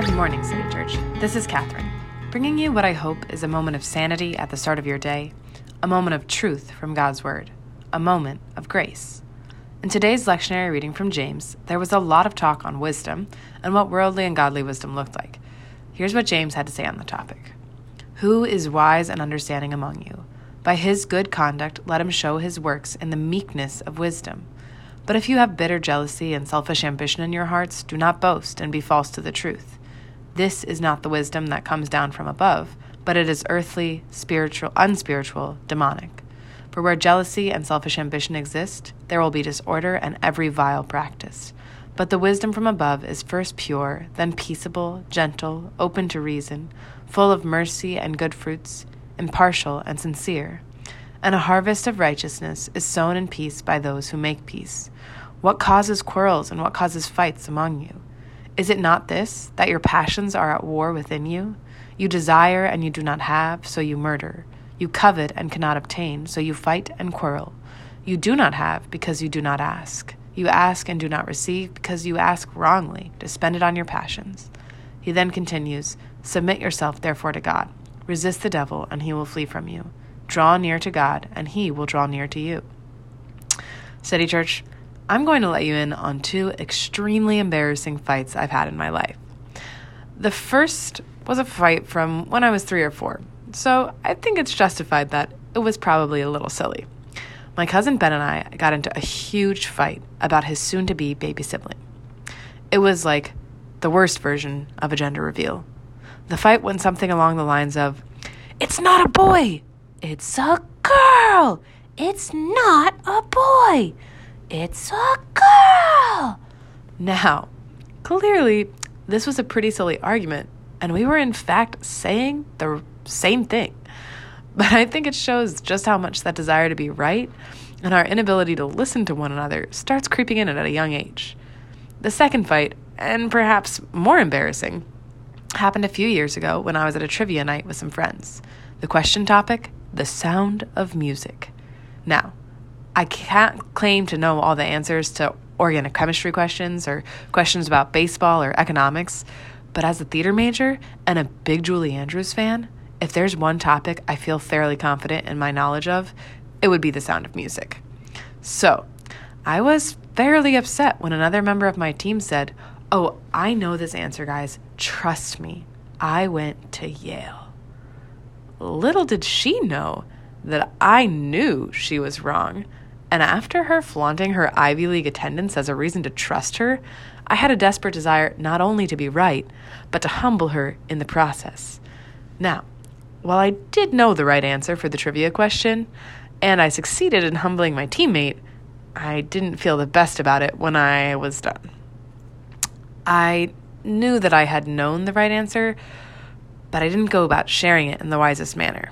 Good morning, City Church. This is Catherine, bringing you what I hope is a moment of sanity at the start of your day, a moment of truth from God's Word, a moment of grace. In today's lectionary reading from James, there was a lot of talk on wisdom and what worldly and godly wisdom looked like. Here's what James had to say on the topic Who is wise and understanding among you? By his good conduct, let him show his works in the meekness of wisdom. But if you have bitter jealousy and selfish ambition in your hearts, do not boast and be false to the truth. This is not the wisdom that comes down from above, but it is earthly, spiritual, unspiritual, demonic. For where jealousy and selfish ambition exist, there will be disorder and every vile practice. But the wisdom from above is first pure, then peaceable, gentle, open to reason, full of mercy and good fruits, impartial and sincere and a harvest of righteousness is sown in peace by those who make peace. What causes quarrels and what causes fights among you? Is it not this, that your passions are at war within you? You desire and you do not have, so you murder. You covet and cannot obtain, so you fight and quarrel. You do not have because you do not ask. You ask and do not receive because you ask wrongly to spend it on your passions. He then continues Submit yourself, therefore, to God. Resist the devil, and he will flee from you. Draw near to God, and He will draw near to you. City Church, I'm going to let you in on two extremely embarrassing fights I've had in my life. The first was a fight from when I was three or four, so I think it's justified that it was probably a little silly. My cousin Ben and I got into a huge fight about his soon to be baby sibling. It was like the worst version of a gender reveal. The fight went something along the lines of, It's not a boy! It's a girl. It's not a boy. It's a girl. Now, clearly, this was a pretty silly argument, and we were in fact saying the same thing. But I think it shows just how much that desire to be right and our inability to listen to one another starts creeping in at a young age. The second fight, and perhaps more embarrassing, happened a few years ago when I was at a trivia night with some friends. The question topic the sound of music. Now, I can't claim to know all the answers to organic chemistry questions or questions about baseball or economics, but as a theater major and a big Julie Andrews fan, if there's one topic I feel fairly confident in my knowledge of, it would be the sound of music. So, I was fairly upset when another member of my team said, Oh, I know this answer, guys. Trust me. I went to Yale. Little did she know that I knew she was wrong. And after her flaunting her Ivy League attendance as a reason to trust her, I had a desperate desire not only to be right, but to humble her in the process. Now, while I did know the right answer for the trivia question, and I succeeded in humbling my teammate, I didn't feel the best about it when I was done. I knew that I had known the right answer, but I didn't go about sharing it in the wisest manner.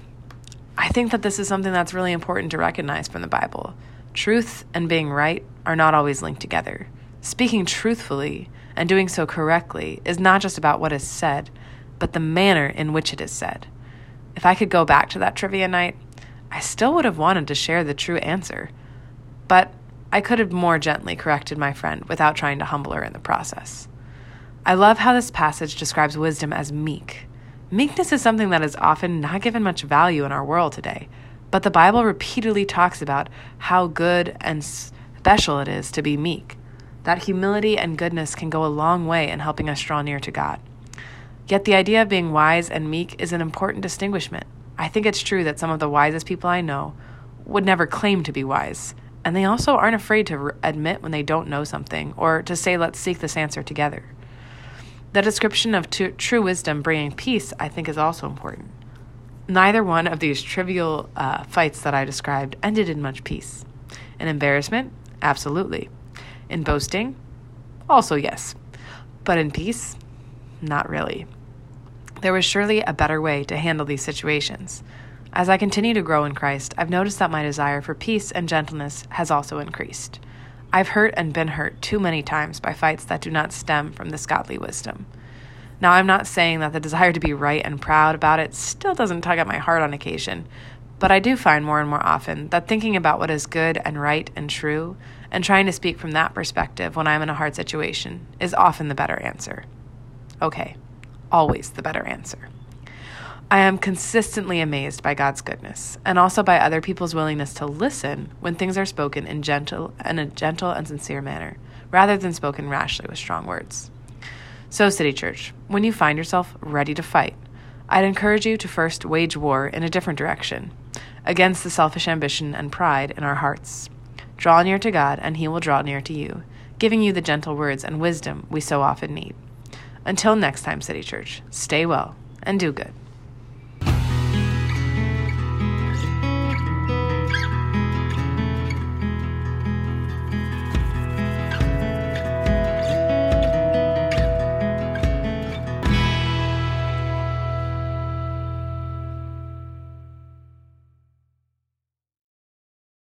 I think that this is something that's really important to recognize from the Bible. Truth and being right are not always linked together. Speaking truthfully and doing so correctly is not just about what is said, but the manner in which it is said. If I could go back to that trivia night, I still would have wanted to share the true answer. But I could have more gently corrected my friend without trying to humble her in the process. I love how this passage describes wisdom as meek. Meekness is something that is often not given much value in our world today, but the Bible repeatedly talks about how good and special it is to be meek. That humility and goodness can go a long way in helping us draw near to God. Yet the idea of being wise and meek is an important distinguishment. I think it's true that some of the wisest people I know would never claim to be wise, and they also aren't afraid to admit when they don't know something or to say, let's seek this answer together. The description of t- true wisdom bringing peace, I think, is also important. Neither one of these trivial uh, fights that I described ended in much peace. In embarrassment, absolutely. In boasting, also yes. But in peace, not really. There was surely a better way to handle these situations. As I continue to grow in Christ, I've noticed that my desire for peace and gentleness has also increased. I've hurt and been hurt too many times by fights that do not stem from this godly wisdom. Now, I'm not saying that the desire to be right and proud about it still doesn't tug at my heart on occasion, but I do find more and more often that thinking about what is good and right and true, and trying to speak from that perspective when I'm in a hard situation, is often the better answer. Okay, always the better answer. I am consistently amazed by God's goodness and also by other people's willingness to listen when things are spoken in gentle in a gentle and sincere manner, rather than spoken rashly with strong words. So, City Church, when you find yourself ready to fight, I'd encourage you to first wage war in a different direction, against the selfish ambition and pride in our hearts. Draw near to God, and He will draw near to you, giving you the gentle words and wisdom we so often need. Until next time, City Church, stay well and do good.